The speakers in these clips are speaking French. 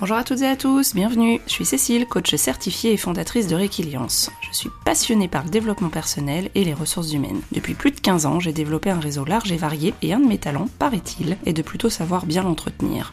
Bonjour à toutes et à tous, bienvenue. Je suis Cécile, coach certifiée et fondatrice de Réquiliance. Je suis passionnée par le développement personnel et les ressources humaines. Depuis plus de 15 ans, j'ai développé un réseau large et varié et un de mes talents, paraît-il, est de plutôt savoir bien l'entretenir.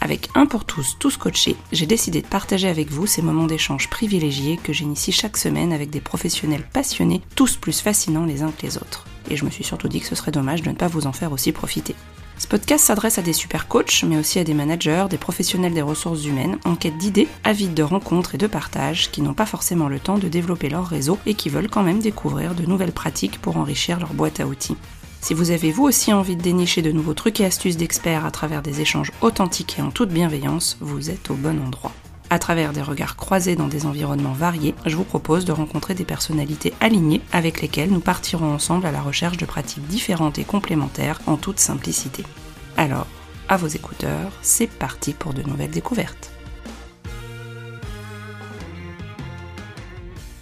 Avec un pour tous, tous coachés, j'ai décidé de partager avec vous ces moments d'échange privilégiés que j'initie chaque semaine avec des professionnels passionnés, tous plus fascinants les uns que les autres. Et je me suis surtout dit que ce serait dommage de ne pas vous en faire aussi profiter. Ce podcast s'adresse à des super coachs, mais aussi à des managers, des professionnels des ressources humaines, en quête d'idées, avides de rencontres et de partages, qui n'ont pas forcément le temps de développer leur réseau et qui veulent quand même découvrir de nouvelles pratiques pour enrichir leur boîte à outils. Si vous avez vous aussi envie de dénicher de nouveaux trucs et astuces d'experts à travers des échanges authentiques et en toute bienveillance, vous êtes au bon endroit. À travers des regards croisés dans des environnements variés, je vous propose de rencontrer des personnalités alignées avec lesquelles nous partirons ensemble à la recherche de pratiques différentes et complémentaires en toute simplicité. Alors, à vos écouteurs, c'est parti pour de nouvelles découvertes.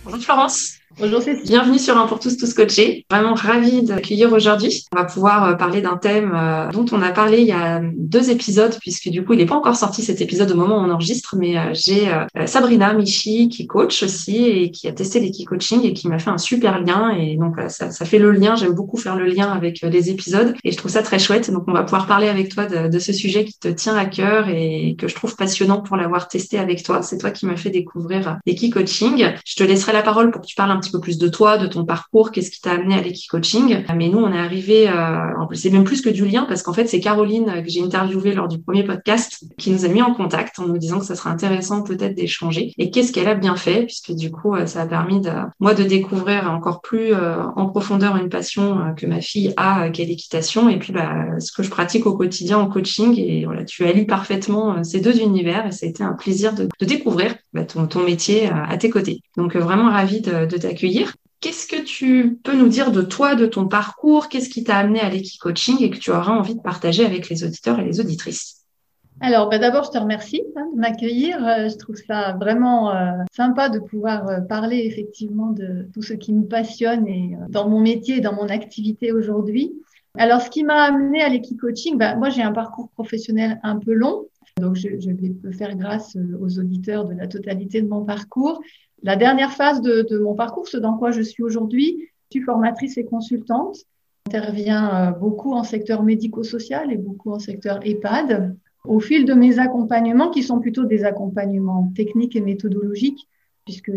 Bonjour Florence Bonjour Cécile. Bienvenue sur Un pour tous, tous coachés. Vraiment ravie d'accueillir aujourd'hui. On va pouvoir euh, parler d'un thème euh, dont on a parlé il y a deux épisodes, puisque du coup, il n'est pas encore sorti cet épisode au moment où on enregistre, mais euh, j'ai Sabrina Michi qui coach aussi et qui a testé les coaching et qui m'a fait un super lien. Et donc, ça, ça fait le lien. J'aime beaucoup faire le lien avec les épisodes et je trouve ça très chouette. Donc, on va pouvoir parler avec toi de, ce sujet qui te tient à cœur et que je trouve passionnant pour l'avoir testé avec toi. C'est toi qui m'as fait découvrir les coaching. Je te laisserai la parole pour que tu parles un petit peu plus de toi, de ton parcours, qu'est-ce qui t'a amené à l'équipe coaching. Mais nous, on est arrivé, euh, c'est même plus que du lien parce qu'en fait, c'est Caroline que j'ai interviewée lors du premier podcast qui nous a mis en contact en nous disant que ça serait intéressant peut-être d'échanger. Et qu'est-ce qu'elle a bien fait puisque du coup, euh, ça a permis de moi de découvrir encore plus euh, en profondeur une passion que ma fille a, qu'est l'équitation, et puis bah, ce que je pratique au quotidien en coaching. Et voilà, tu allies parfaitement ces deux univers et ça a été un plaisir de, découvrir bah, ton, métier à tes côtés. Donc vraiment ravie de, de Qu'est-ce que tu peux nous dire de toi, de ton parcours? Qu'est-ce qui t'a amené à l'équicoaching et que tu auras envie de partager avec les auditeurs et les auditrices? Alors, bah, d'abord, je te remercie hein, de m'accueillir. Euh, je trouve ça vraiment euh, sympa de pouvoir euh, parler effectivement de tout ce qui me passionne et dans mon métier dans mon activité aujourd'hui. Alors, ce qui m'a amené à l'équicoaching, bah, moi, j'ai un parcours professionnel un peu long. Donc, je, je vais faire grâce aux auditeurs de la totalité de mon parcours. La dernière phase de, mon parcours, ce dans quoi je suis aujourd'hui, je suis formatrice et consultante. J'interviens euh, beaucoup en secteur médico-social et beaucoup en secteur EHPAD. Au fil de mes accompagnements, qui sont plutôt des accompagnements techniques et méthodologiques, puisque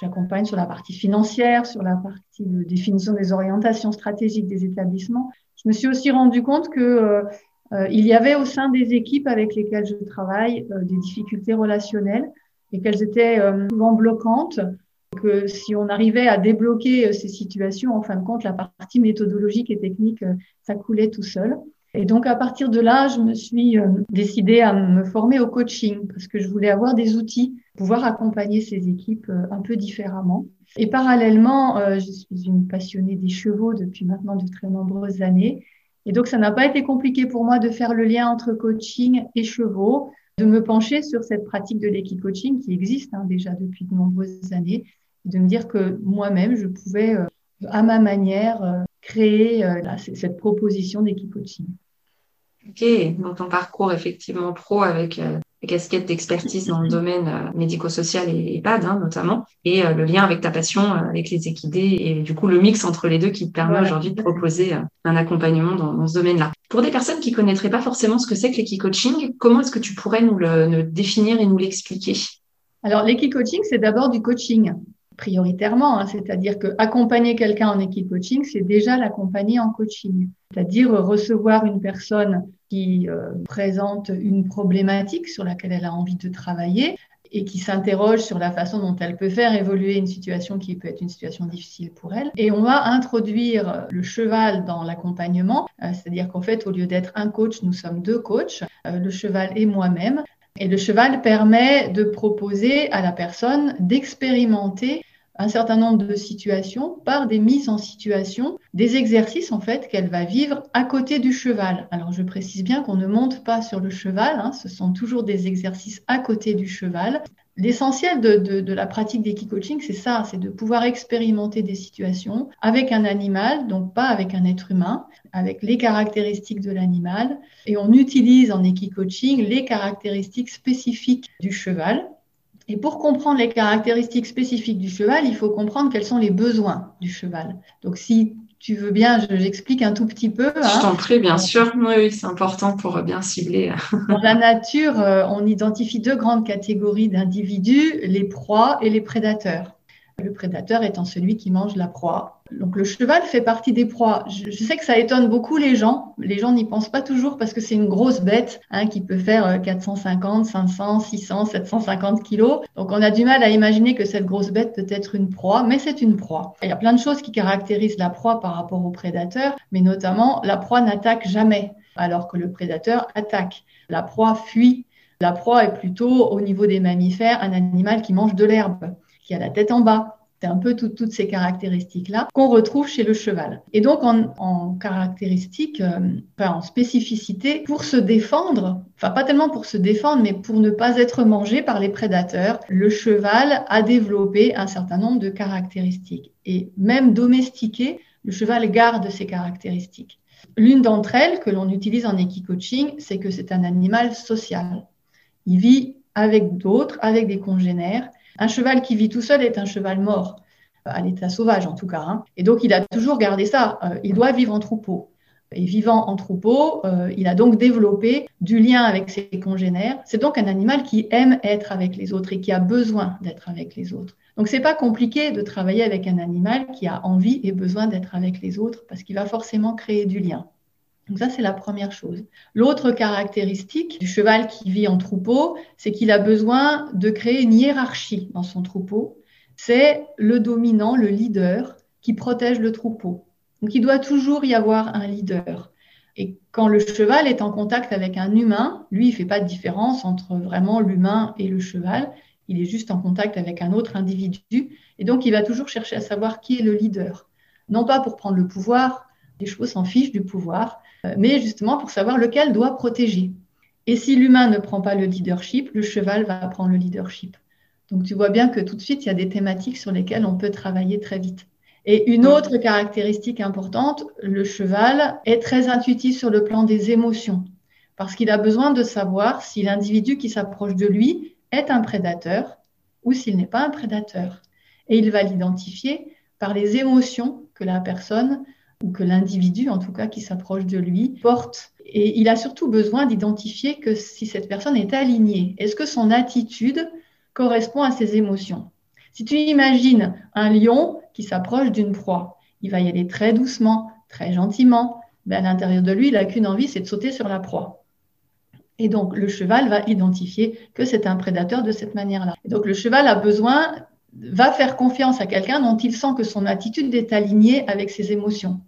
j'accompagne sur la partie financière, sur la partie de définition des orientations stratégiques des établissements, je me suis aussi rendu compte que euh, euh, il y avait au sein des équipes avec lesquelles je travaille des difficultés relationnelles et qu'elles étaient euh, souvent bloquantes, que si on arrivait à débloquer euh, ces situations, en fin de compte, la partie méthodologique et technique, euh, ça coulait tout seul. Et donc, à partir de là, je me suis décidée à me former au coaching parce que je voulais avoir des outils pour pouvoir accompagner ces équipes un peu différemment. Et parallèlement, je suis une passionnée des chevaux depuis maintenant de très nombreuses années. Et donc, ça n'a pas été compliqué pour moi de faire le lien entre coaching et chevaux de me pencher sur cette pratique de l'équipe-coaching qui existe hein, déjà depuis de nombreuses années, de me dire que moi-même, je pouvais, euh, à ma manière, euh, créer euh, cette proposition d'équipe-coaching. Ok, donc ton parcours effectivement pro avec casquette d'expertise dans le domaine euh, médico-social et EHPAD hein, notamment, et euh, le lien avec ta passion euh, avec les équidés et du coup le mix entre les deux qui te permet aujourd'hui de proposer un accompagnement dans, ce domaine-là. Pour des personnes qui connaîtraient pas forcément ce que c'est que l'équicoaching, comment est-ce que tu pourrais nous le définir et nous l'expliquer? Alors l'équicoaching, c'est d'abord du coaching prioritairement, hein, c'est-à-dire que accompagner quelqu'un en équipe coaching, c'est déjà l'accompagner en coaching, c'est-à-dire recevoir une personne qui euh, présente une problématique sur laquelle elle a envie de travailler et qui s'interroge sur la façon dont elle peut faire évoluer une situation qui peut être une situation difficile pour elle. Et on va introduire le cheval dans l'accompagnement, euh, c'est-à-dire qu'en fait, au lieu d'être un coach, nous sommes deux coachs, euh, le cheval et moi-même. Et le cheval permet de proposer à la personne d'expérimenter un certain nombre de situations par des mises en situation, des exercices en fait qu'elle va vivre à côté du cheval. Alors je précise bien qu'on ne monte pas sur le cheval, hein, ce sont toujours des exercices à côté du cheval. L'essentiel de, la pratique d'équicoaching, c'est ça, c'est de pouvoir expérimenter des situations avec un animal, donc pas avec un être humain, avec les caractéristiques de l'animal. Et on utilise en équicoaching les caractéristiques spécifiques du cheval. Et pour comprendre les caractéristiques spécifiques du cheval, il faut comprendre quels sont les besoins du cheval. Donc si tu veux bien, j'explique un tout petit peu. Je t'en prie, bien sûr. Oui, c'est important pour bien cibler. Dans la nature, euh, on identifie deux grandes catégories d'individus, les proies et les prédateurs. Le prédateur étant celui qui mange la proie. Donc le cheval fait partie des proies. Je, sais que ça étonne beaucoup les gens. Les gens n'y pensent pas toujours parce que c'est une grosse bête hein, qui peut faire 450, 500, 600, 750 kilos. Donc on a du mal à imaginer que cette grosse bête peut être une proie, mais c'est une proie. Il y a plein de choses qui caractérisent la proie par rapport au prédateur, mais notamment la proie n'attaque jamais, alors que le prédateur attaque. La proie fuit. La proie est plutôt au niveau des mammifères un animal qui mange de l'herbe qui a la tête en bas. C'est un peu toutes ces caractéristiques-là qu'on retrouve chez le cheval. Et donc, en, caractéristiques, euh, enfin, en spécificité, pour se défendre, enfin, pas tellement pour se défendre, mais pour ne pas être mangé par les prédateurs, le cheval a développé un certain nombre de caractéristiques. Et même domestiqué, le cheval garde ces caractéristiques. L'une d'entre elles que l'on utilise en équicoaching, c'est que c'est un animal social. Il vit avec d'autres, avec des congénères, un cheval qui vit tout seul est un cheval mort, à l'état sauvage en tout cas. Hein. Et donc il a toujours gardé ça. Euh, il doit vivre en troupeau. Et vivant en troupeau, euh, il a donc développé du lien avec ses congénères. C'est donc un animal qui aime être avec les autres et qui a besoin d'être avec les autres. Donc c'est pas compliqué de travailler avec un animal qui a envie et besoin d'être avec les autres parce qu'il va forcément créer du lien. Donc ça, c'est la première chose. L'autre caractéristique du cheval qui vit en troupeau, c'est qu'il a besoin de créer une hiérarchie dans son troupeau. C'est le dominant, le leader qui protège le troupeau. Donc il doit toujours y avoir un leader. Et quand le cheval est en contact avec un humain, lui, il fait pas de différence entre vraiment l'humain et le cheval. Il est juste en contact avec un autre individu. Et donc, il va toujours chercher à savoir qui est le leader. Non pas pour prendre le pouvoir, les chevaux s'en fichent du pouvoir, mais justement pour savoir lequel doit protéger. Et si l'humain ne prend pas le leadership, le cheval va prendre le leadership. Donc tu vois bien que tout de suite, il y a des thématiques sur lesquelles on peut travailler très vite. Et une autre caractéristique importante, le cheval est très intuitif sur le plan des émotions, parce qu'il a besoin de savoir si l'individu qui s'approche de lui est un prédateur ou s'il n'est pas un prédateur. Et il va l'identifier par les émotions que la personne ou que l'individu, en tout cas, qui s'approche de lui, porte. Et il a surtout besoin d'identifier que si cette personne est alignée, est-ce que son attitude correspond à ses émotions? Si tu imagines un lion qui s'approche d'une proie, il va y aller très doucement, très gentiment. mais à l'intérieur de lui, il n'a qu'une envie, c'est de sauter sur la proie. Et donc, le cheval va identifier que c'est un prédateur de cette manière-là. Donc, le cheval a besoin va faire confiance à quelqu'un dont il sent que son attitude est alignée avec ses émotions.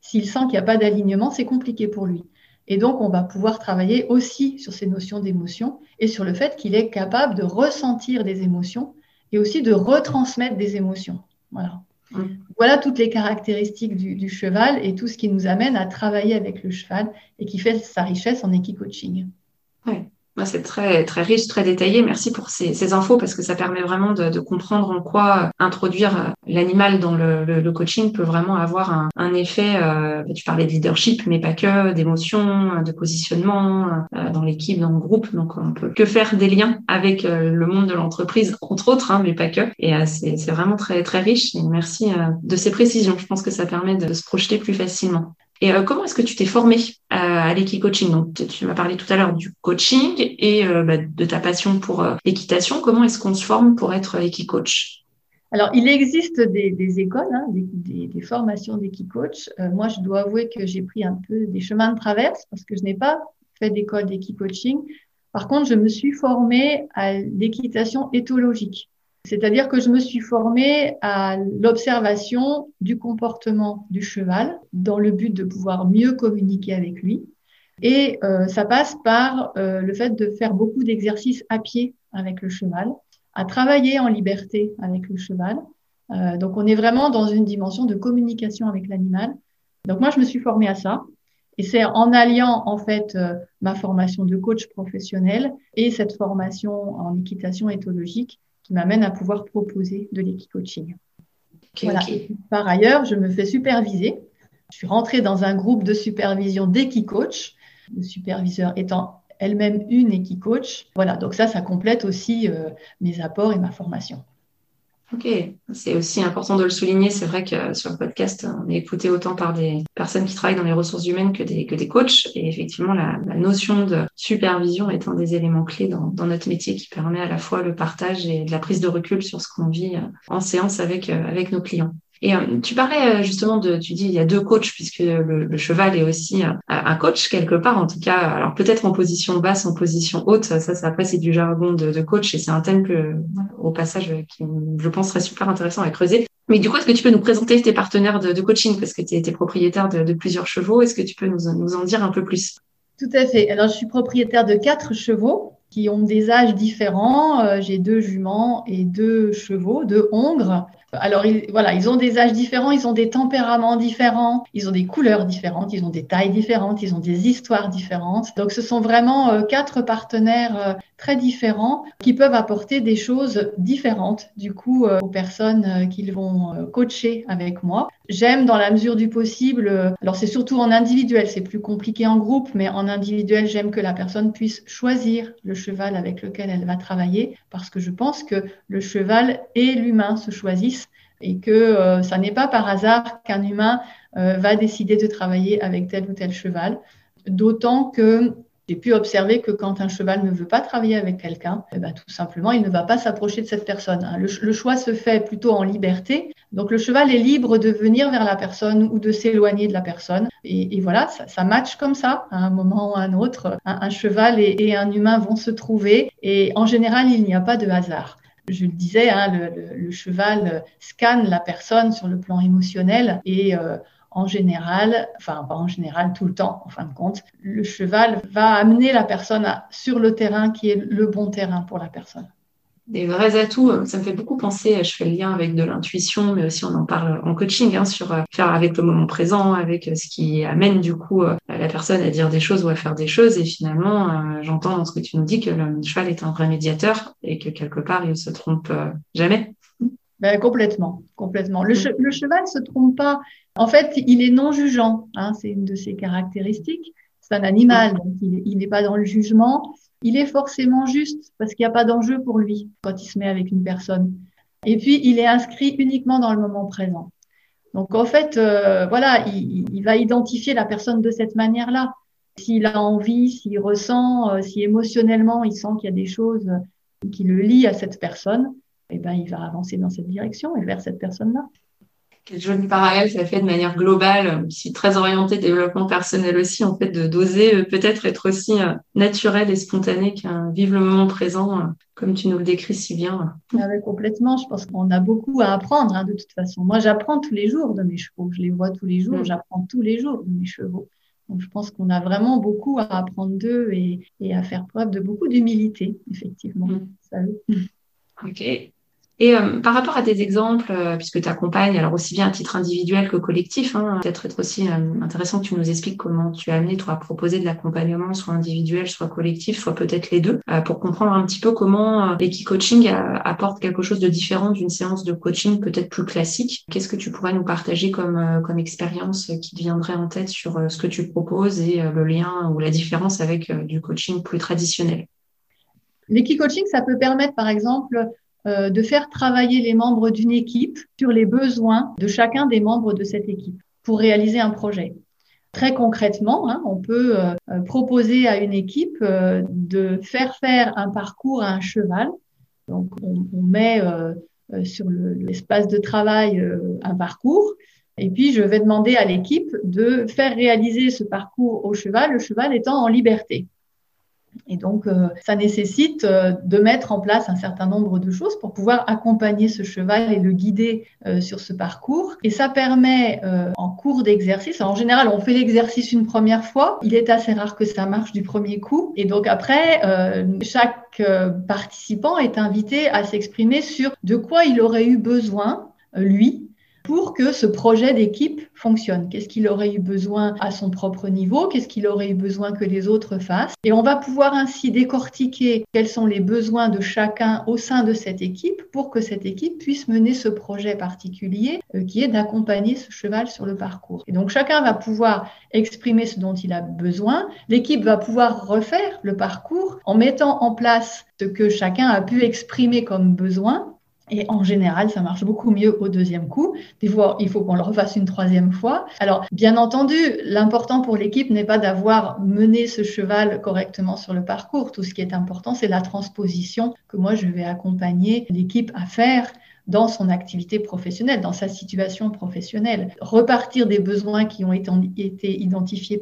S'il sent qu'il n'y a pas d'alignement, c'est compliqué pour lui. Et donc, on va pouvoir travailler aussi sur ces notions d'émotion et sur le fait qu'il est capable de ressentir des émotions et aussi de retransmettre des émotions. Voilà. Mmh. Voilà toutes les caractéristiques du, cheval et tout ce qui nous amène à travailler avec le cheval et qui fait sa richesse en équicoaching. Ouais. C'est très très riche, très détaillé. Merci pour ces, ces infos parce que ça permet vraiment de, de comprendre en quoi introduire euh, l'animal dans le, le, le, coaching peut vraiment avoir un, un effet. Euh, tu parlais de leadership, mais pas que, d'émotion, de positionnement euh, dans l'équipe, dans le groupe. Donc on peut que faire des liens avec euh, le monde de l'entreprise, entre autres, hein, mais pas que. Et euh, c'est vraiment très très riche. Et merci de ces précisions. Je pense que ça permet de se projeter plus facilement. Et euh, comment est-ce que tu t'es formé euh, à l'équicoaching Donc, tu m'as parlé tout à l'heure du coaching et euh, bah, de ta passion pour l'équitation. Comment est-ce qu'on se forme pour être équicoach alors, il existe des, écoles, hein, des, formations d'équicoach. moi, je dois avouer que j'ai pris un peu des chemins de traverse parce que je n'ai pas fait d'école d'équicoaching. Par contre, je me suis formée à l'équitation éthologique. C'est-à-dire que je me suis formée à l'observation du comportement du cheval dans le but de pouvoir mieux communiquer avec lui. Et euh, ça passe par euh, le fait de faire beaucoup d'exercices à pied avec le cheval, à travailler en liberté avec le cheval, donc on est vraiment dans une dimension de communication avec l'animal. Donc moi, je me suis formée à ça. Et c'est en alliant en fait ma formation de coach professionnel et cette formation en équitation éthologique qui m'amène à pouvoir proposer de l'équicoaching. voilà. Par ailleurs, je me fais superviser. Je suis rentrée dans un groupe de supervision d'équicoach, le superviseur étant elle-même une équicoach. Voilà, donc ça, ça complète aussi euh, mes apports et ma formation. Ok, c'est aussi important de le souligner. C'est vrai que sur le podcast, on est écouté autant par des personnes qui travaillent dans les ressources humaines que des, que des coachs. Et effectivement, la, notion de supervision est un des éléments clés dans, notre métier qui permet à la fois le partage et de la prise de recul sur ce qu'on vit en séance avec, euh, avec nos clients. Et euh, tu parlais euh, justement de, tu dis il y a deux coachs puisque le, cheval est aussi un, coach quelque part, en tout cas, alors peut-être en position basse, en position haute, ça, ça après c'est du jargon de, coach et c'est un thème que, au passage, qui je pense serait super intéressant à creuser. Mais du coup, est-ce que tu peux nous présenter tes partenaires de, coaching? Parce que tu es, propriétaire de, de, plusieurs chevaux Est-ce que tu peux nous, nous en dire un peu plus? Tout à fait. Alors, je suis propriétaire de quatre chevaux qui ont des âges différents. Euh, j'ai deux juments et deux chevaux, deux hongres. Alors voilà, ils ont des âges différents, ils ont des tempéraments différents, ils ont des couleurs différentes, ils ont des tailles différentes, ils ont des histoires différentes. Donc ce sont vraiment euh, quatre partenaires euh, très différents qui peuvent apporter des choses différentes du coup aux personnes qu'ils vont coacher avec moi. J'aime dans la mesure du possible, alors c'est surtout en individuel, c'est plus compliqué en groupe, mais en individuel, j'aime que la personne puisse choisir le cheval avec lequel elle va travailler, parce que je pense que le cheval et l'humain se choisissent et que euh, ça n'est pas par hasard qu'un humain euh, va décider de travailler avec tel ou tel cheval. D'autant que j'ai pu observer que quand un cheval ne veut pas travailler avec quelqu'un, eh ben, tout simplement, il ne va pas s'approcher de cette personne. Hein. Le, choix se fait plutôt en liberté. Donc le cheval est libre de venir vers la personne ou de s'éloigner de la personne. Et, voilà, ça, ça match comme ça, à un moment ou à un autre. Un, cheval et, un humain vont se trouver. Et en général, il n'y a pas de hasard je le disais, hein, le, cheval scanne la personne sur le plan émotionnel et euh, en général, enfin pas en général, tout le temps en fin de compte, le cheval va amener la personne sur le terrain qui est le bon terrain pour la personne. Des vrais atouts, euh, ça me fait beaucoup penser, je fais le lien avec de l'intuition, mais aussi on en parle en coaching, hein, sur euh, faire avec le moment présent, avec euh, ce qui amène du coup la personne à dire des choses ou à faire des choses. Et finalement, j'entends dans ce que tu nous dis que le cheval est un vrai médiateur et que quelque part, il ne se trompe jamais. Ben, complètement, complètement. Le, le cheval se trompe pas. En fait, il est non jugeant. Hein, c'est une de ses caractéristiques. C'est un animal, donc il n'est pas dans le jugement. Il est forcément juste parce qu'il n'y a pas d'enjeu pour lui quand il se met avec une personne. Et puis, il est inscrit uniquement dans le moment présent. Donc, en fait, euh, voilà, il, il, va identifier la personne de cette manière-là. S'il a envie, s'il ressent, euh, si émotionnellement il sent qu'il y a des choses qui le lient à cette personne, eh ben, il va avancer dans cette direction et vers cette personne-là. Quel joli parallèle ça fait de manière globale, aussi très orienté développement personnel aussi, en fait, de d'oser euh, peut-être être aussi euh, naturel et spontané qu'un vivre le moment présent, euh, comme tu nous le décris si bien. Ah complètement. Je pense qu'on a beaucoup à apprendre, hein, de toute façon. Moi, j'apprends tous les jours de mes chevaux. Je les vois tous les jours. Mm. J'apprends tous les jours de mes chevaux. Donc, je pense qu'on a vraiment beaucoup à apprendre d'eux et, et, à faire preuve de beaucoup d'humilité, effectivement. Mm. Ok. Et euh, par rapport à tes exemples, euh, puisque tu accompagnes, alors aussi bien à titre individuel que collectif, hein, peut-être être aussi euh, intéressant que tu nous expliques comment tu as amené, toi, à proposer de l'accompagnement, soit individuel, soit collectif, soit peut-être les deux, pour comprendre un petit peu comment l'équi-coaching apporte quelque chose de différent d'une séance de coaching peut-être plus classique. Qu'est-ce que tu pourrais nous partager comme, expérience qui te viendrait en tête sur ce que tu proposes et le lien ou la différence avec du coaching plus traditionnel? L'équi-coaching, ça peut permettre, par exemple, euh, de faire travailler les membres d'une équipe sur les besoins de chacun des membres de cette équipe pour réaliser un projet. Très concrètement, hein, on peut euh, proposer à une équipe euh, de faire faire un parcours à un cheval. Donc, on, on met sur l'espace de travail un parcours. Et puis, je vais demander à l'équipe de faire réaliser ce parcours au cheval, le cheval étant en liberté. Et donc, euh, ça nécessite euh, de mettre en place un certain nombre de choses pour pouvoir accompagner ce cheval et le guider euh, sur ce parcours. Et ça permet, en cours d'exercice, en général, on fait l'exercice une première fois. Il est assez rare que ça marche du premier coup. Et donc après, chaque participant est invité à s'exprimer sur de quoi il aurait eu besoin lui, pour que ce projet d'équipe fonctionne. Qu'est-ce qu'il aurait eu besoin à son propre niveau? Qu'est-ce qu'il aurait eu besoin que les autres fassent? Et on va pouvoir ainsi décortiquer quels sont les besoins de chacun au sein de cette équipe pour que cette équipe puisse mener ce projet particulier euh, qui est d'accompagner ce cheval sur le parcours. Et donc chacun va pouvoir exprimer ce dont il a besoin. L'équipe va pouvoir refaire le parcours en mettant en place ce que chacun a pu exprimer comme besoin et en général, ça marche beaucoup mieux au deuxième coup. Des fois, il faut qu'on le refasse une troisième fois. Alors, bien entendu, l'important pour l'équipe n'est pas d'avoir mené ce cheval correctement sur le parcours. Tout ce qui est important, c'est la transposition que moi, je vais accompagner l'équipe à faire dans son activité professionnelle, dans sa situation professionnelle. Repartir des besoins qui ont été, identifiés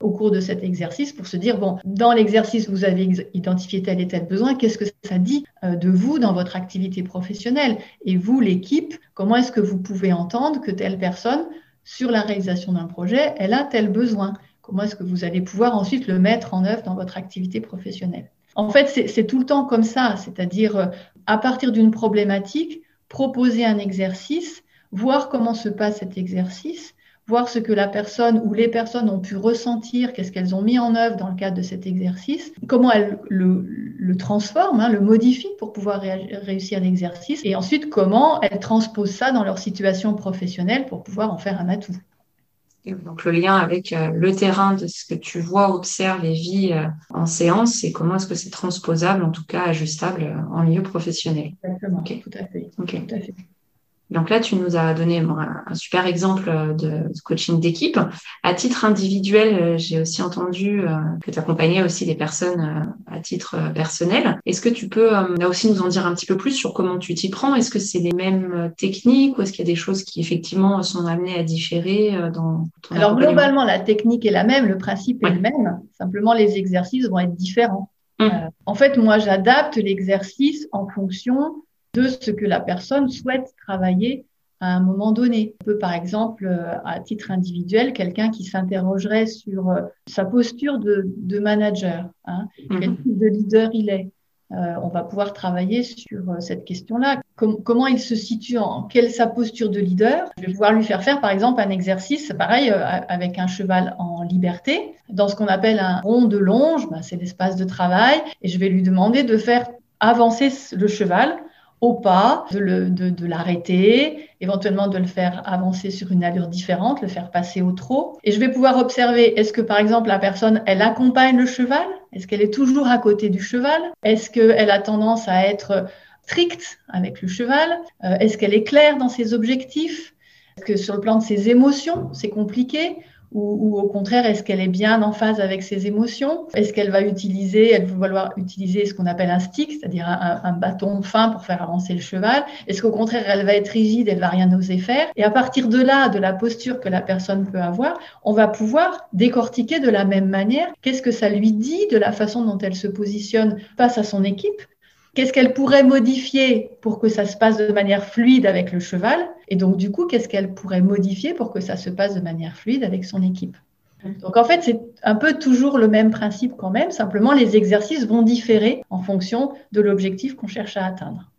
au cours de cet exercice pour se dire, bon, dans l'exercice, vous avez identifié tel et tel besoin, qu'est-ce que ça dit euh, de vous dans votre activité professionnelle? Et vous, l'équipe, comment est-ce que vous pouvez entendre que telle personne, sur la réalisation d'un projet, elle a tel besoin? Comment est-ce que vous allez pouvoir ensuite le mettre en œuvre dans votre activité professionnelle? En fait, c'est tout le temps comme ça, c'est-à-dire euh, à partir d'une problématique, proposer un exercice, voir comment se passe cet exercice, voir ce que la personne ou les personnes ont pu ressentir, qu'est-ce qu'elles ont mis en œuvre dans le cadre de cet exercice, comment elles le, transforment, hein, le modifient pour pouvoir réussir l'exercice, et ensuite comment elles transposent ça dans leur situation professionnelle pour pouvoir en faire un atout. Donc le lien avec euh, le terrain de ce que tu vois, observes et vis euh, en séance, et comment est-ce que c'est transposable, en tout cas ajustable euh, en milieu professionnel. Exactement, tout à fait. Tout à fait. Donc là, tu nous as donné un, super exemple euh, de, coaching d'équipe. À titre individuel, euh, j'ai aussi entendu euh, que tu accompagnais aussi des personnes à titre personnel. Est-ce que tu peux là aussi nous en dire un petit peu plus sur comment tu t'y prends? Est-ce que c'est les mêmes techniques ou est-ce qu'il y a des choses qui effectivement sont amenées à différer dans ton Alors globalement, la technique est la même, le principe est le même. Simplement, les exercices vont être différents. Hum. en fait, moi, j'adapte l'exercice en fonction de ce que la personne souhaite travailler à un moment donné. On peut par exemple, euh, à titre individuel, quelqu'un qui s'interrogerait sur euh, sa posture de, manager, hein, quel mhm. type de leader il est. Euh, on va pouvoir travailler sur cette question-là. comment il se situe, en quelle est sa posture de leader? Je vais pouvoir lui faire faire, par exemple, un exercice, pareil, avec un cheval en liberté, dans ce qu'on appelle un rond de longe, ben, c'est l'espace de travail, et je vais lui demander de faire avancer le cheval au pas, de, l'arrêter, éventuellement de le faire avancer sur une allure différente, le faire passer au trot. Et je vais pouvoir observer, est-ce que par exemple la personne, elle accompagne le cheval? Est-ce qu'elle est toujours à côté du cheval? Est-ce qu'elle a tendance à être stricte avec le cheval? Euh, Est-ce qu'elle est claire dans ses objectifs? Est-ce que sur le plan de ses émotions, c'est compliqué? Ou, au contraire, est-ce qu'elle est bien en phase avec ses émotions? Est-ce qu'elle va utiliser, elle va vouloir utiliser ce qu'on appelle un stick, c'est-à-dire un, bâton fin pour faire avancer le cheval? Est-ce qu'au contraire, elle va être rigide, elle va rien oser faire? Et à partir de là, de la posture que la personne peut avoir, on va pouvoir décortiquer de la même manière qu'est-ce que ça lui dit de la façon dont elle se positionne face à son équipe Qu'est-ce qu'elle pourrait modifier pour que ça se passe de manière fluide avec le cheval Et donc, du coup, qu'est-ce qu'elle pourrait modifier pour que ça se passe de manière fluide avec son équipe donc en fait, c'est un peu toujours le même principe quand même, simplement les exercices vont différer en fonction de l'objectif qu'on cherche à atteindre.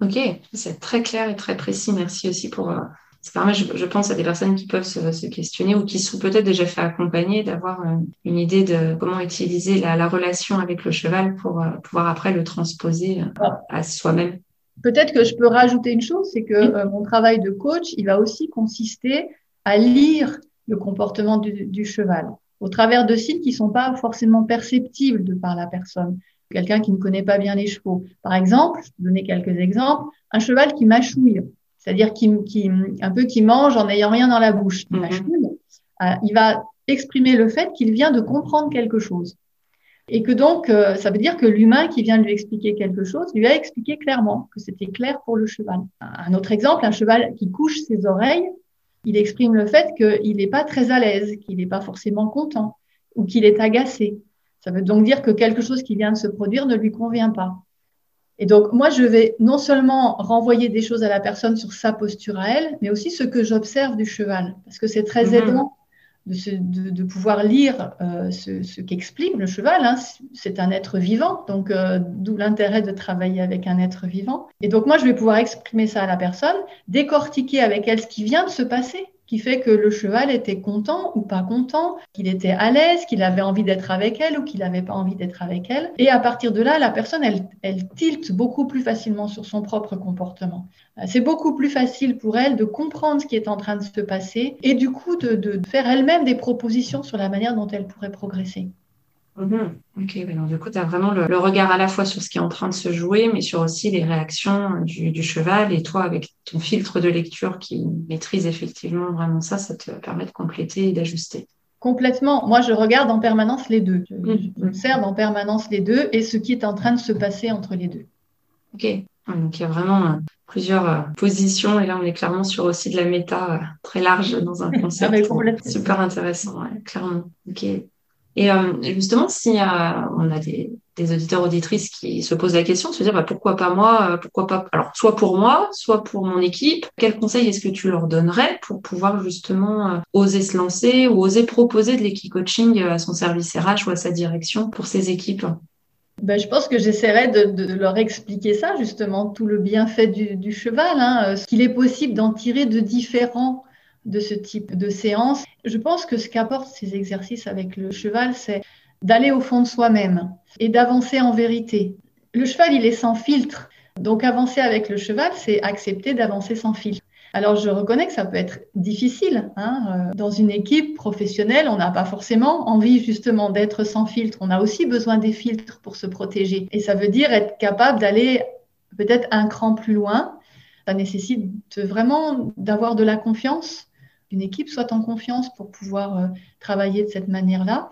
Ok, c'est très clair et très précis. Merci aussi pour, euh, ça permet, je, pense, à des personnes qui peuvent se, questionner ou qui sont peut-être déjà fait accompagner, d'avoir euh, une idée de comment utiliser la, relation avec le cheval pour euh, pouvoir après le transposer euh, à soi-même. Peut-être que je peux rajouter une chose, c'est que mon travail de coach, il va aussi consister à lire le comportement du, du cheval au travers de signes qui sont pas forcément perceptibles de par la personne. Quelqu'un qui ne connaît pas bien les chevaux. Par exemple, je vais donner quelques exemples, un cheval qui mâchouille c'est-à-dire qui, qui, un peu qui mange en n'ayant rien dans la bouche. Mhm. Euh, il va exprimer le fait qu'il vient de comprendre quelque chose. Et que donc, euh, ça veut dire que l'humain qui vient de lui expliquer quelque chose lui a expliqué clairement que c'était clair pour le cheval. Un autre exemple, un cheval qui couche ses oreilles, il exprime le fait qu'il n'est pas très à l'aise, qu'il n'est pas forcément content ou qu'il est agacé. Ça veut donc dire que quelque chose qui vient de se produire ne lui convient pas. Et donc, moi, je vais non seulement renvoyer des choses à la personne sur sa posture à elle, mais aussi ce que j'observe du cheval, parce que c'est très mhm. aidant de, pouvoir lire euh, ce, qu'explique le cheval. Hein. C'est un être vivant, donc euh, d'où l'intérêt de travailler avec un être vivant. Et donc moi, je vais pouvoir exprimer ça à la personne, décortiquer avec elle ce qui vient de se passer qui fait que le cheval était content ou pas content, qu'il était à l'aise, qu'il avait envie d'être avec elle ou qu'il n'avait pas envie d'être avec elle. Et à partir de là, la personne, elle, elle tilte beaucoup plus facilement sur son propre comportement. Euh, c'est beaucoup plus facile pour elle de comprendre ce qui est en train de se passer et du coup de, de faire elle-même des propositions sur la manière dont elle pourrait progresser. Mhm. Ok, donc du coup, tu as vraiment le, regard à la fois sur ce qui est en train de se jouer, mais sur aussi les réactions du, cheval. Et toi, avec ton filtre de lecture qui maîtrise effectivement vraiment ça, ça te permet de compléter et d'ajuster. Complètement. Moi, je regarde en permanence les deux. Je, mhm. observe en permanence les deux et ce qui est en train de se passer entre les deux. Ok. Donc, il y a vraiment euh, plusieurs euh, positions et là, on est clairement sur aussi de la méta euh, très large dans un concept. Super intéressant, clairement. Ok. Et euh, justement, si euh, on a des, auditeurs auditrices qui se posent la question, se dire bah, pourquoi pas moi, euh, pourquoi pas alors soit pour moi, soit pour mon équipe, quel conseil est-ce que tu leur donnerais pour pouvoir justement oser se lancer ou oser proposer de l'équipe-coaching à son service RH ou à sa direction pour ses équipes? Ben, je pense que j'essaierai de, leur expliquer ça, justement, tout le bienfait du, du cheval, hein, ce qu'il est possible d'en tirer de différents de ce type de séance. Je pense que ce qu'apportent ces exercices avec le cheval, c'est d'aller au fond de soi-même et d'avancer en vérité. Le cheval, il est sans filtre. Donc avancer avec le cheval, c'est accepter d'avancer sans filtre. Alors je reconnais que ça peut être difficile. Hein. Euh, dans une équipe professionnelle, on n'a pas forcément envie justement d'être sans filtre. On a aussi besoin des filtres pour se protéger. Et ça veut dire être capable d'aller peut-être un cran plus loin. Ça nécessite vraiment d'avoir de la confiance une équipe soit en confiance pour pouvoir euh, travailler de cette manière-là.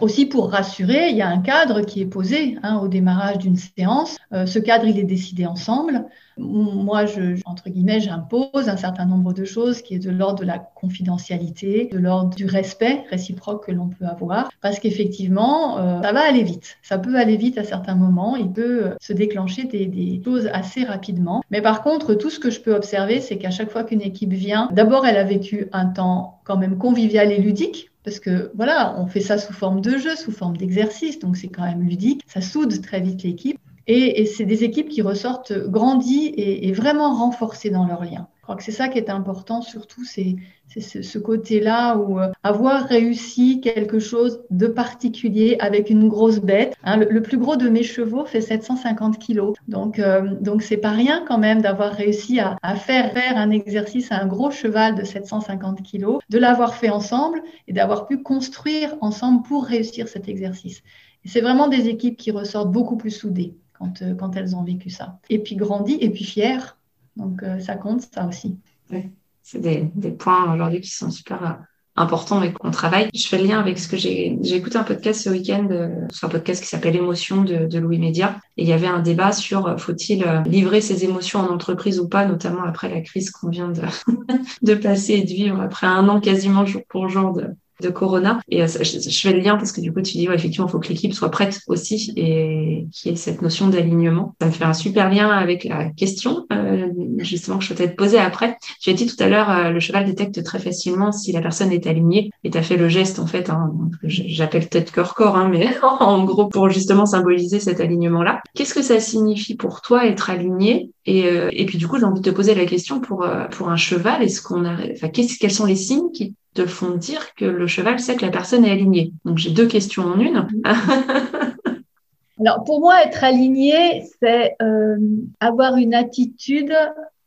Aussi pour rassurer, il y a un cadre qui est posé hein, au démarrage d'une séance. Euh, ce cadre, il est décidé ensemble. Moi, je, entre guillemets, j'impose un certain nombre de choses qui est de l'ordre de la confidentialité, de l'ordre du respect réciproque que l'on peut avoir, parce qu'effectivement, euh, ça va aller vite. Ça peut aller vite à certains moments. Il peut euh, se déclencher des, des choses assez rapidement. Mais par contre, tout ce que je peux observer, c'est qu'à chaque fois qu'une équipe vient, d'abord, elle a vécu un temps quand même convivial et ludique parce que voilà, on fait ça sous forme de jeu, sous forme d'exercice, donc c'est quand même ludique. Ça soude très vite l'équipe. Et, c'est des équipes qui ressortent grandies et, et vraiment renforcées dans leurs liens. C'est ça qui est important, surtout, c'est ce, côté-là où euh, avoir réussi quelque chose de particulier avec une grosse bête. Hein, le, plus gros de mes chevaux fait 750 kilos, donc euh, donc c'est pas rien quand même d'avoir réussi à, à, faire faire un exercice à un gros cheval de 750 kilos, de l'avoir fait ensemble et d'avoir pu construire ensemble pour réussir cet exercice. c'est vraiment des équipes qui ressortent beaucoup plus soudées quand, euh, quand elles ont vécu ça. Et puis grandies et puis fières donc, euh, ça compte, ça aussi. Oui, c'est des, des, points aujourd'hui qui sont super euh, importants et qu'on travaille. Je fais le lien avec ce que j'ai, j'ai écouté un podcast ce week-end, euh, un podcast qui s'appelle Émotion de, de, Louis Média. Et il y avait un débat sur faut-il livrer ses émotions en entreprise ou pas, notamment après la crise qu'on vient de, de passer et de vivre après un an quasiment jour pour jour de, de Corona. Et euh, je, fais le lien parce que du coup, tu dis, ouais, effectivement, il faut que l'équipe soit prête aussi et qu'il y ait cette notion d'alignement. Ça me fait un super lien avec la question, euh, justement, que je vais te poser après. Tu as dit tout à l'heure, euh, le cheval détecte très facilement si la personne est alignée et tu as fait le geste, en fait, hein, j'appelle tête cœur corps, hein, mais en gros, pour justement symboliser cet alignement-là. Qu'est-ce que ça signifie pour toi être aligné et, et puis du coup, j'ai envie de te poser la question pour pour un cheval. Est-ce qu'on a, enfin, qu'est-ce, quels sont les signes qui te font dire que le cheval sait que la personne est alignée? Donc j'ai deux questions en une. Alors pour moi, être aligné, c'est euh, avoir une attitude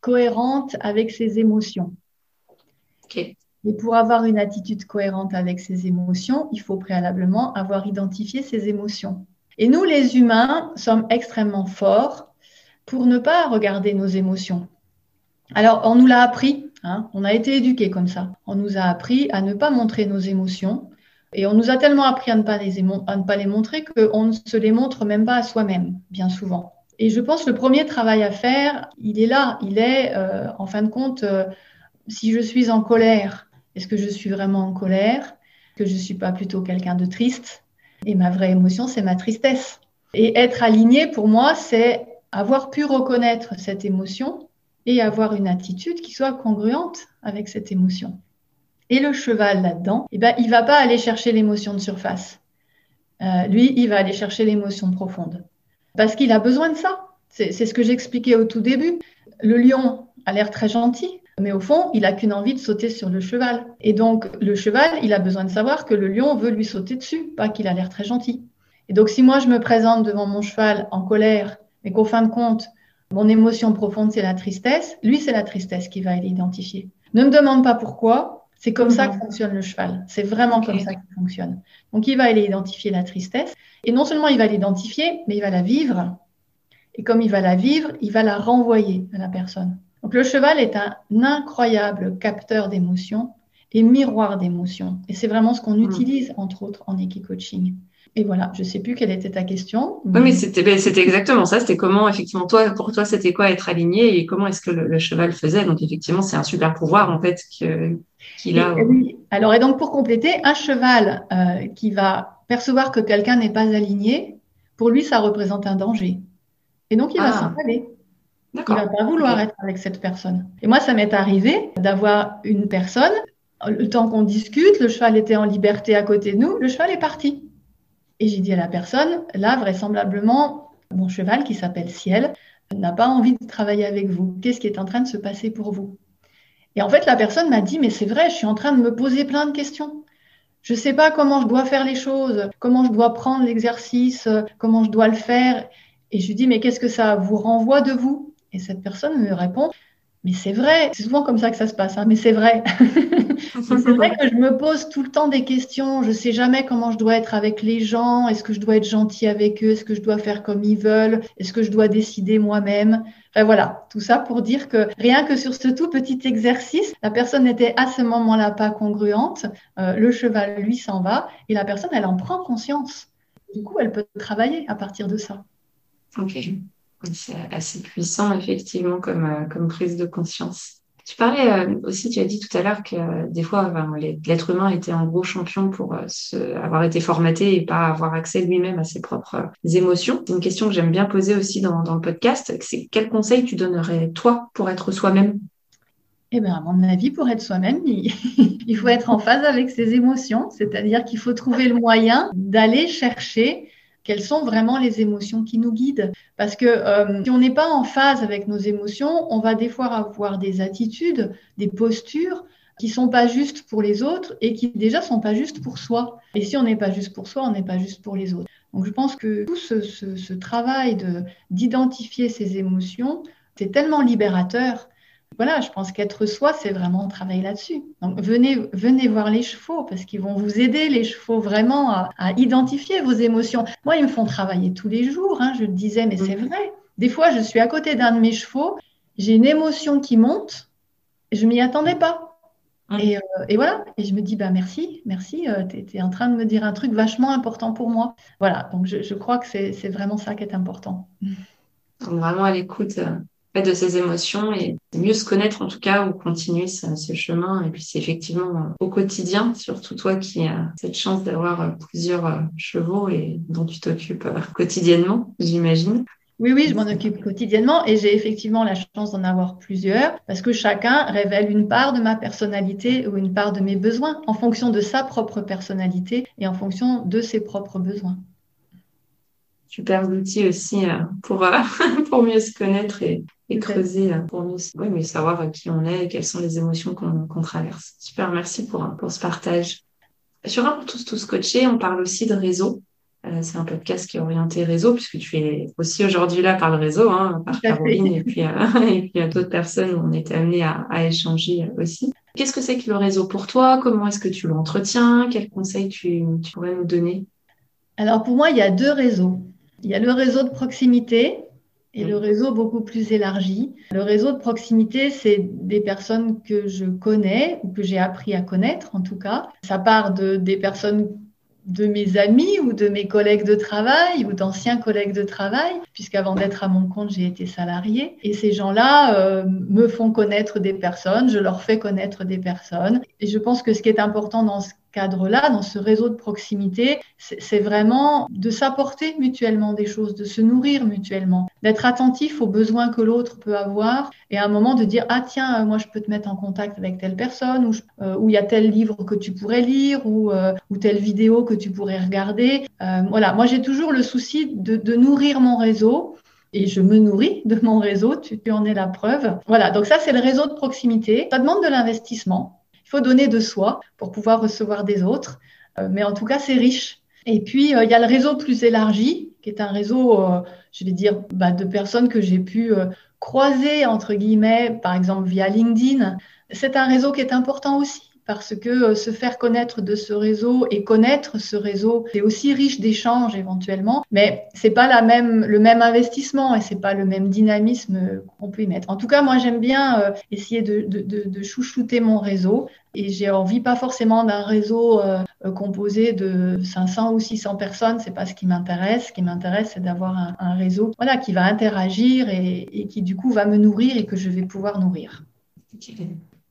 cohérente avec ses émotions. Et pour avoir une attitude cohérente avec ses émotions, il faut préalablement avoir identifié ses émotions. Et nous, les humains, sommes extrêmement forts pour ne pas regarder nos émotions. Alors, on nous l'a appris, hein, on a été éduqués comme ça. On nous a appris à ne pas montrer nos émotions et on nous a tellement appris à ne pas les, montrer qu'on ne se les montre même pas à soi-même, bien souvent. Et je pense que le premier travail à faire, il est là, il est, euh, en fin de compte, euh, si je suis en colère, est-ce que je suis vraiment en colère Que je ne suis pas plutôt quelqu'un de triste? Et ma vraie émotion, c'est ma tristesse. Et être aligné, pour moi, c'est avoir pu reconnaître cette émotion et avoir une attitude qui soit congruente avec cette émotion. Et le cheval là-dedans, eh ben, il va pas aller chercher l'émotion de surface. Euh, lui, il va aller chercher l'émotion profonde. Parce qu'il a besoin de ça. C'est ce que j'expliquais au tout début. Le lion a l'air très gentil, mais au fond, il a qu'une envie de sauter sur le cheval. Et donc, le cheval, il a besoin de savoir que le lion veut lui sauter dessus, pas qu'il a l'air très gentil. Et donc, si moi, je me présente devant mon cheval en colère, mais qu'au fin de compte, mon émotion profonde, c'est la tristesse, lui, c'est la tristesse qui va l'identifier. Ne me demande pas pourquoi, c'est comme ça que mhm. fonctionne le cheval. C'est vraiment comme ça qu'il fonctionne. Donc, il va aller identifier la tristesse. Et non seulement il va l'identifier, mais il va la vivre. Et comme il va la vivre, il va la renvoyer à la personne. Donc, le cheval est un incroyable capteur d'émotions et miroir d'émotions. Et c'est vraiment ce qu'on mhm. utilise, entre autres, en équicoaching. Et voilà, je ne sais plus quelle était ta question. Oui, mais c'était, ben, c'était exactement ça. C'était comment, effectivement, toi, pour toi, c'était quoi être aligné et comment est-ce que le, cheval faisait? Donc, effectivement, c'est un super pouvoir, en fait, qu'il a. oui. Alors, et donc, pour compléter, un cheval euh, qui va percevoir que quelqu'un n'est pas aligné, pour lui, ça représente un danger. Et donc, il va ah. s'en aller. Il ne va pas vouloir être avec cette personne. Et moi, ça m'est arrivé d'avoir une personne, le temps qu'on discute, le cheval était en liberté à côté de nous, le cheval est parti. Et j'ai dit à la personne, là, vraisemblablement, mon cheval qui s'appelle Ciel n'a pas envie de travailler avec vous. Qu'est-ce qui est en train de se passer pour vous? Et en fait, la personne m'a dit, mais c'est vrai, je suis en train de me poser plein de questions. Je ne sais pas comment je dois faire les choses, comment je dois prendre l'exercice, comment je dois le faire. Et je lui dis, mais qu'est-ce que ça vous renvoie de vous? Et cette personne me répond, mais c'est vrai, c'est souvent comme ça que ça se passe, hein, mais c'est vrai. c'est vrai que je me pose tout le temps des questions, je ne sais jamais comment je dois être avec les gens, est-ce que je dois être gentil avec eux, est-ce que je dois faire comme ils veulent, est-ce que je dois décider moi-même? Enfin, voilà, tout ça pour dire que rien que sur ce tout petit exercice, la personne n'était à ce moment-là pas congruente, euh, le cheval, lui, s'en va, et la personne, elle en prend conscience. Du coup, elle peut travailler à partir de ça. Ok. C'est assez puissant, effectivement, comme, euh, comme prise de conscience. Tu parlais euh, aussi, tu as dit tout à l'heure que euh, des fois, l'être humain était un gros champion pour se, avoir été formaté et pas avoir accès lui-même à ses propres émotions. C'est une question que j'aime bien poser aussi dans, dans le podcast. C'est quel conseil tu donnerais toi pour être soi-même? Eh bien, à mon avis, pour être soi-même, il faut être en phase avec ses émotions, c'est-à-dire qu'il faut trouver le moyen d'aller chercher quelles sont vraiment les émotions qui nous guident? Parce que euh, si on n'est pas en phase avec nos émotions, on va des fois avoir des attitudes, des postures qui sont pas justes pour les autres et qui déjà sont pas justes pour soi. Et si on n'est pas juste pour soi, on n'est pas juste pour les autres. Donc je pense que tout ce, ce, ce travail d'identifier ces émotions, c'est tellement libérateur voilà, je pense qu'être soi, c'est vraiment travailler là-dessus. Donc venez, venez voir les chevaux parce qu'ils vont vous aider, les chevaux, vraiment à, identifier vos émotions. Moi, ils me font travailler tous les jours, hein, je le disais, mais c'est vrai. Des fois, je suis à côté d'un de mes chevaux, j'ai une émotion qui monte, je m'y attendais pas. Et, euh, et, voilà, et je me dis, bah merci, merci, euh, tu es, en train de me dire un truc vachement important pour moi. Voilà, donc je, je crois que c'est vraiment ça qui est important. Vraiment à l'écoute de ses émotions et mieux se connaître en tout cas ou continuer ce, chemin. Et puis c'est effectivement euh, au quotidien, surtout toi qui as cette chance d'avoir euh, plusieurs euh, chevaux et dont tu t'occupes quotidiennement, j'imagine. Oui, oui, je m'en occupe quotidiennement et j'ai effectivement la chance d'en avoir plusieurs parce que chacun révèle une part de ma personnalité ou une part de mes besoins en fonction de sa propre personnalité et en fonction de ses propres besoins super outil aussi pour, pour mieux se connaître et, creuser euh, pour nous, oui, mieux savoir qui on est et quelles sont les émotions qu'on traverse. Super, merci pour, pour ce partage. Sur un pour tous, tous coachés, on parle aussi de réseau. c'est un podcast qui est orienté réseau, puisque tu es aussi aujourd'hui là par le réseau, hein, par Caroline et puis, et puis d'autres personnes où on était amené à, à échanger aussi. Qu'est-ce que c'est que le réseau pour toi? Comment est-ce que tu l'entretiens? Quels conseils tu, tu pourrais nous donner? Alors pour moi, il y a deux réseaux. Il y a le réseau de proximité et le réseau beaucoup plus élargi. Le réseau de proximité, c'est des personnes que je connais ou que j'ai appris à connaître en tout cas. Ça part de des personnes de mes amis ou de mes collègues de travail ou d'anciens collègues de travail, puisqu'avant d'être à mon compte, j'ai été salarié. Et ces gens-là euh, me font connaître des personnes, je leur fais connaître des personnes. Et je pense que ce qui est important dans ce cadre-là, dans ce réseau de proximité, c'est vraiment de s'apporter mutuellement des choses, de se nourrir mutuellement, d'être attentif aux besoins que l'autre peut avoir et à un moment de dire ah tiens euh, moi je peux te mettre en contact avec telle personne ou euh, il y a tel livre que tu pourrais lire ou, euh, telle vidéo que tu pourrais regarder. voilà, moi j'ai toujours le souci de, nourrir mon réseau et je me nourris de mon réseau, tu en es la preuve. Voilà, donc ça c'est le réseau de proximité. Ça demande de l'investissement. Il faut donner de soi pour pouvoir recevoir des autres. Euh, mais en tout cas, c'est riche. Et puis, euh, il y a le réseau plus élargi, qui est un réseau, euh, je vais dire, bah, de personnes que j'ai pu croiser, entre guillemets, par exemple via LinkedIn. C'est un réseau qui est important aussi parce que euh, se faire connaître de ce réseau et connaître ce réseau, c'est aussi riche d'échanges éventuellement, mais c'est pas la même, le même investissement et c'est pas le même dynamisme qu'on peut y mettre. En tout cas, moi, j'aime bien euh, essayer de, de, de, chouchouter mon réseau et j'ai envie pas forcément d'un réseau euh, composé de 500 ou 600 personnes, c'est pas ce qui m'intéresse. Ce qui m'intéresse, c'est d'avoir un, réseau, voilà, qui va interagir et, qui du coup va me nourrir et que je vais pouvoir nourrir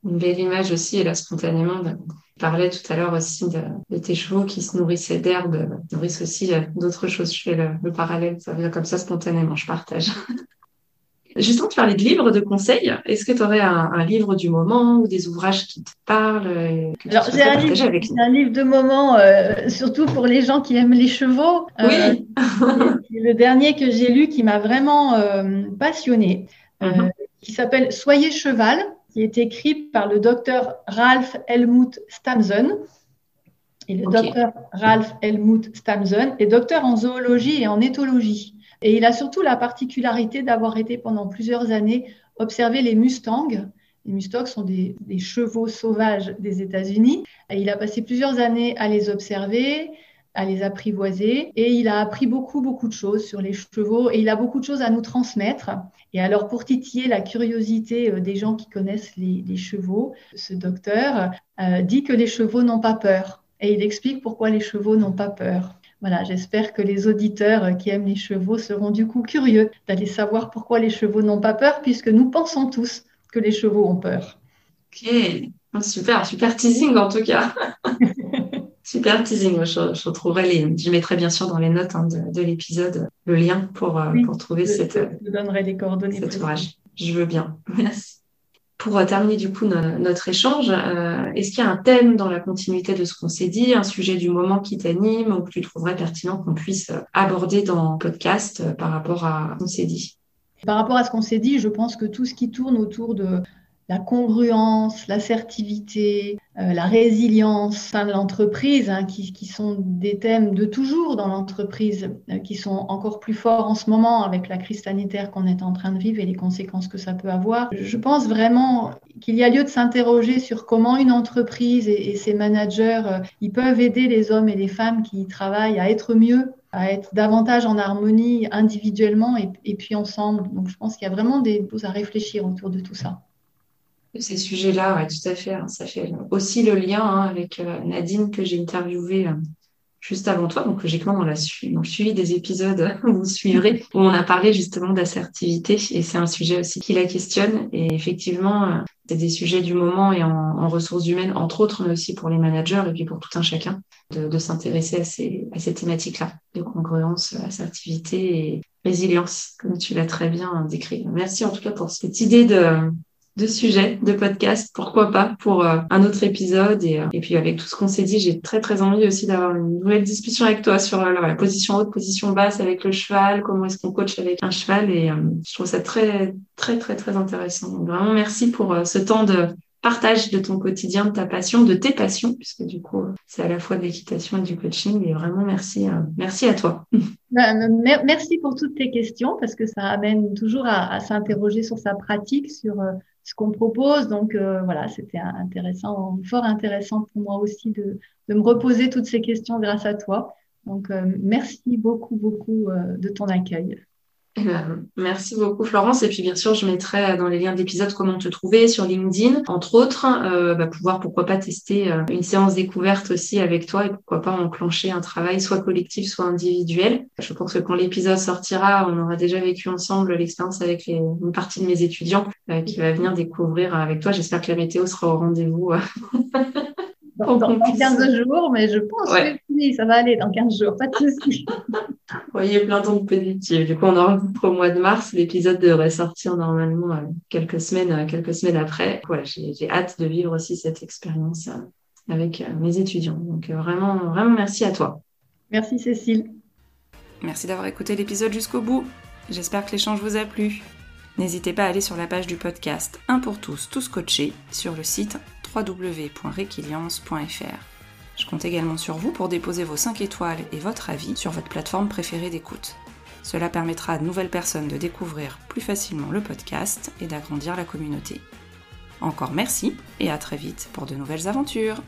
une belle image aussi, et là, spontanément, bah, tu parlais tout à l'heure aussi de, tes chevaux qui se nourrissaient d'herbe, nourrissent aussi euh, d'autres choses. Je fais le, parallèle, ça vient comme ça spontanément, je partage. Justement, tu parlais de livres, de conseils. Est-ce que tu aurais un, livre du moment ou des ouvrages qui te parlent euh, Alors, j'ai un, livre, de moment, euh, surtout pour les gens qui aiment les chevaux. oui. le dernier que j'ai lu qui m'a vraiment passionné, mm-hmm. qui s'appelle Soyez cheval qui est écrit par le docteur Ralph Helmut Stamsen. Et le docteur Ralph Helmut Stamsen est docteur en zoologie et en éthologie. Et il a surtout la particularité d'avoir été pendant plusieurs années observer les mustangs. Les mustangs sont des, des chevaux sauvages des États-Unis. Et il a passé plusieurs années à les observer, à les apprivoiser. Et il a appris beaucoup, beaucoup de choses sur les chevaux et il a beaucoup de choses à nous transmettre. Et alors, pour titiller la curiosité euh, des gens qui connaissent les, chevaux, ce docteur euh, dit que les chevaux n'ont pas peur. Et il explique pourquoi les chevaux n'ont pas peur. Voilà, j'espère que les auditeurs euh, qui aiment les chevaux seront du coup curieux d'aller savoir pourquoi les chevaux n'ont pas peur, puisque nous pensons tous que les chevaux ont peur. Ok, super, super teasing en tout cas. Super teasing. Je, je retrouverai les, je mettrai bien sûr dans les notes hein, de, de l'épisode le lien pour, euh, pour trouver cette. Je donnerai les coordonnées. Cet ouvrage. Je veux bien. Merci. Pour euh, terminer du coup notre échange, euh, est-ce qu'il y a un thème dans la continuité de ce qu'on s'est dit, un sujet du moment qui t'anime ou que tu trouverais pertinent qu'on puisse aborder dans le podcast par rapport à ce qu'on s'est dit? Par rapport à ce qu'on s'est dit, je pense que tout ce qui tourne autour de la congruence, l'assertivité, euh, la résilience de l'entreprise, hein, qui, sont des thèmes de toujours dans l'entreprise, euh, qui sont encore plus forts en ce moment avec la crise sanitaire qu'on est en train de vivre et les conséquences que ça peut avoir. Je pense vraiment qu'il y a lieu de s'interroger sur comment une entreprise et, et ses managers, euh, ils peuvent aider les hommes et les femmes qui y travaillent à être mieux à être davantage en harmonie individuellement et, et puis ensemble. Donc je pense qu'il y a vraiment des choses à réfléchir autour de tout ça ces sujets-là, ouais, tout à fait. Hein. Ça fait aussi le lien hein, avec euh, Nadine que j'ai interviewée euh, juste avant toi. Donc logiquement, on l'a suivi, suivi des épisodes, vous suivrez, où on a parlé justement d'assertivité. Et c'est un sujet aussi qui la questionne. Et effectivement, euh, c'est des sujets du moment et en, ressources humaines, entre autres, mais aussi pour les managers et puis pour tout un chacun, de, de s'intéresser à ces, à ces thématiques-là, de congruence, assertivité et résilience, comme tu l'as très bien décrit. Merci en tout cas pour cette idée de de sujets, de podcast, pourquoi pas, pour euh, un autre épisode. Et, euh, et puis avec tout ce qu'on s'est dit, j'ai très très envie aussi d'avoir une nouvelle discussion avec toi sur euh, la position haute, position basse avec le cheval, comment est-ce qu'on coach avec un cheval. Et je trouve ça très très très très intéressant. Donc vraiment merci pour ce temps de partage de ton quotidien, de ta passion, de tes passions, puisque du coup, c'est à la fois de l'équitation et du coaching. Et vraiment, merci, merci à toi. Ben, merci pour toutes tes questions, parce que ça amène toujours à, à s'interroger sur sa pratique, sur ce qu'on propose. Donc euh, voilà, c'était intéressant, fort intéressant pour moi aussi de, me reposer toutes ces questions grâce à toi. Donc euh, merci beaucoup, beaucoup euh, de ton accueil. Eh ben, merci beaucoup Florence. Et puis bien sûr, je mettrai dans les liens d'épisode comment te trouver sur LinkedIn, entre autres, euh, bah, pouvoir pourquoi pas tester euh, une séance découverte aussi avec toi et pourquoi pas enclencher un travail soit collectif, soit individuel. Je pense que quand l'épisode sortira, on aura déjà vécu ensemble l'expérience avec une partie de mes étudiants euh, qui va venir découvrir avec toi. J'espère que la météo sera au rendez-vous. dans, 15 jours, mais je pense que oui, ça va aller dans 15 jours, pas de souci. Voyez plein de positif. Du coup, on enregistre au mois de mars. L'épisode devrait sortir normalement euh, quelques semaines, euh, quelques semaines après. Voilà, j'ai hâte de vivre aussi cette expérience euh, avec mes étudiants. Donc vraiment, vraiment merci à toi. Merci Cécile. Merci d'avoir écouté l'épisode jusqu'au bout. J'espère que l'échange vous a plu. N'hésitez pas à aller sur la page du podcast Un pour tous, tous coachés sur le site www.requiliance.fr. Je compte également sur vous pour déposer vos 5 étoiles et votre avis sur votre plateforme préférée d'écoute. Cela permettra à de nouvelles personnes de découvrir plus facilement le podcast et d'agrandir la communauté. Encore merci et à très vite pour de nouvelles aventures